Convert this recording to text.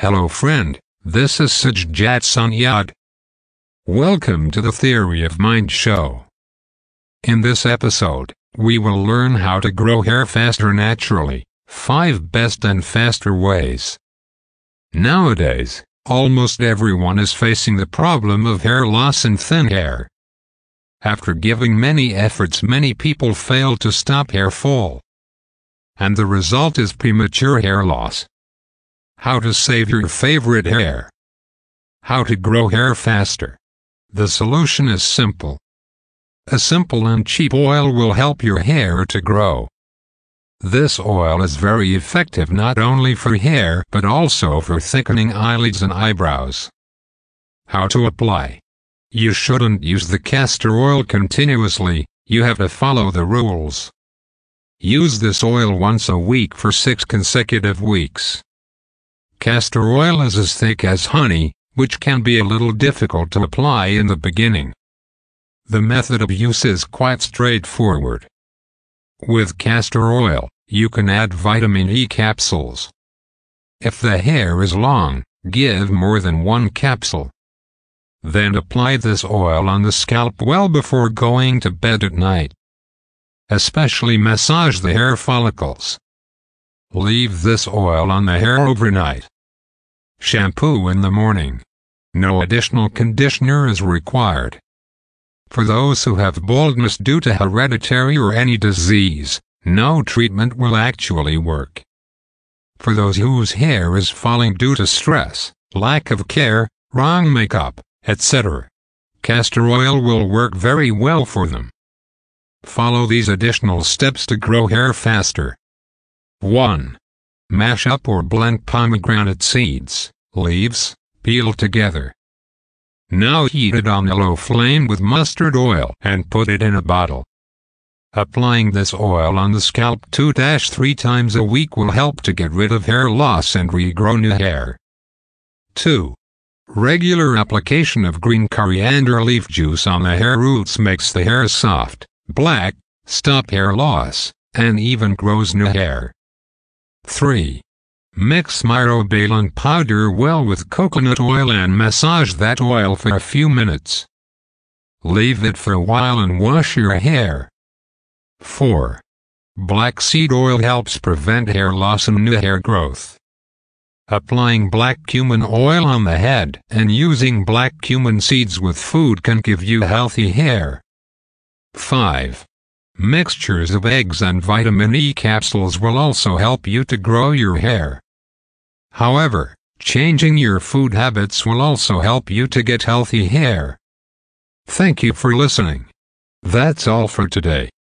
Hello friend, this is Sajjat Sanyad. Welcome to the Theory of Mind show. In this episode, we will learn how to grow hair faster naturally, 5 best and faster ways. Nowadays, almost everyone is facing the problem of hair loss and thin hair. After giving many efforts many people fail to stop hair fall. And the result is premature hair loss. How to save your favorite hair. How to grow hair faster. The solution is simple. A simple and cheap oil will help your hair to grow. This oil is very effective not only for hair but also for thickening eyelids and eyebrows. How to apply. You shouldn't use the castor oil continuously, you have to follow the rules. Use this oil once a week for six consecutive weeks. Castor oil is as thick as honey, which can be a little difficult to apply in the beginning. The method of use is quite straightforward. With castor oil, you can add vitamin E capsules. If the hair is long, give more than one capsule. Then apply this oil on the scalp well before going to bed at night. Especially massage the hair follicles. Leave this oil on the hair overnight. Shampoo in the morning. No additional conditioner is required. For those who have baldness due to hereditary or any disease, no treatment will actually work. For those whose hair is falling due to stress, lack of care, wrong makeup, etc., castor oil will work very well for them. Follow these additional steps to grow hair faster. 1. Mash up or blend pomegranate seeds, leaves, peel together. Now heat it on a low flame with mustard oil and put it in a bottle. Applying this oil on the scalp 2-3 times a week will help to get rid of hair loss and regrow new hair. 2. Regular application of green coriander leaf juice on the hair roots makes the hair soft, black, stop hair loss, and even grows new hair. 3. Mix myrobalan powder well with coconut oil and massage that oil for a few minutes. Leave it for a while and wash your hair. 4. Black seed oil helps prevent hair loss and new hair growth. Applying black cumin oil on the head and using black cumin seeds with food can give you healthy hair. 5. Mixtures of eggs and vitamin E capsules will also help you to grow your hair. However, changing your food habits will also help you to get healthy hair. Thank you for listening. That's all for today.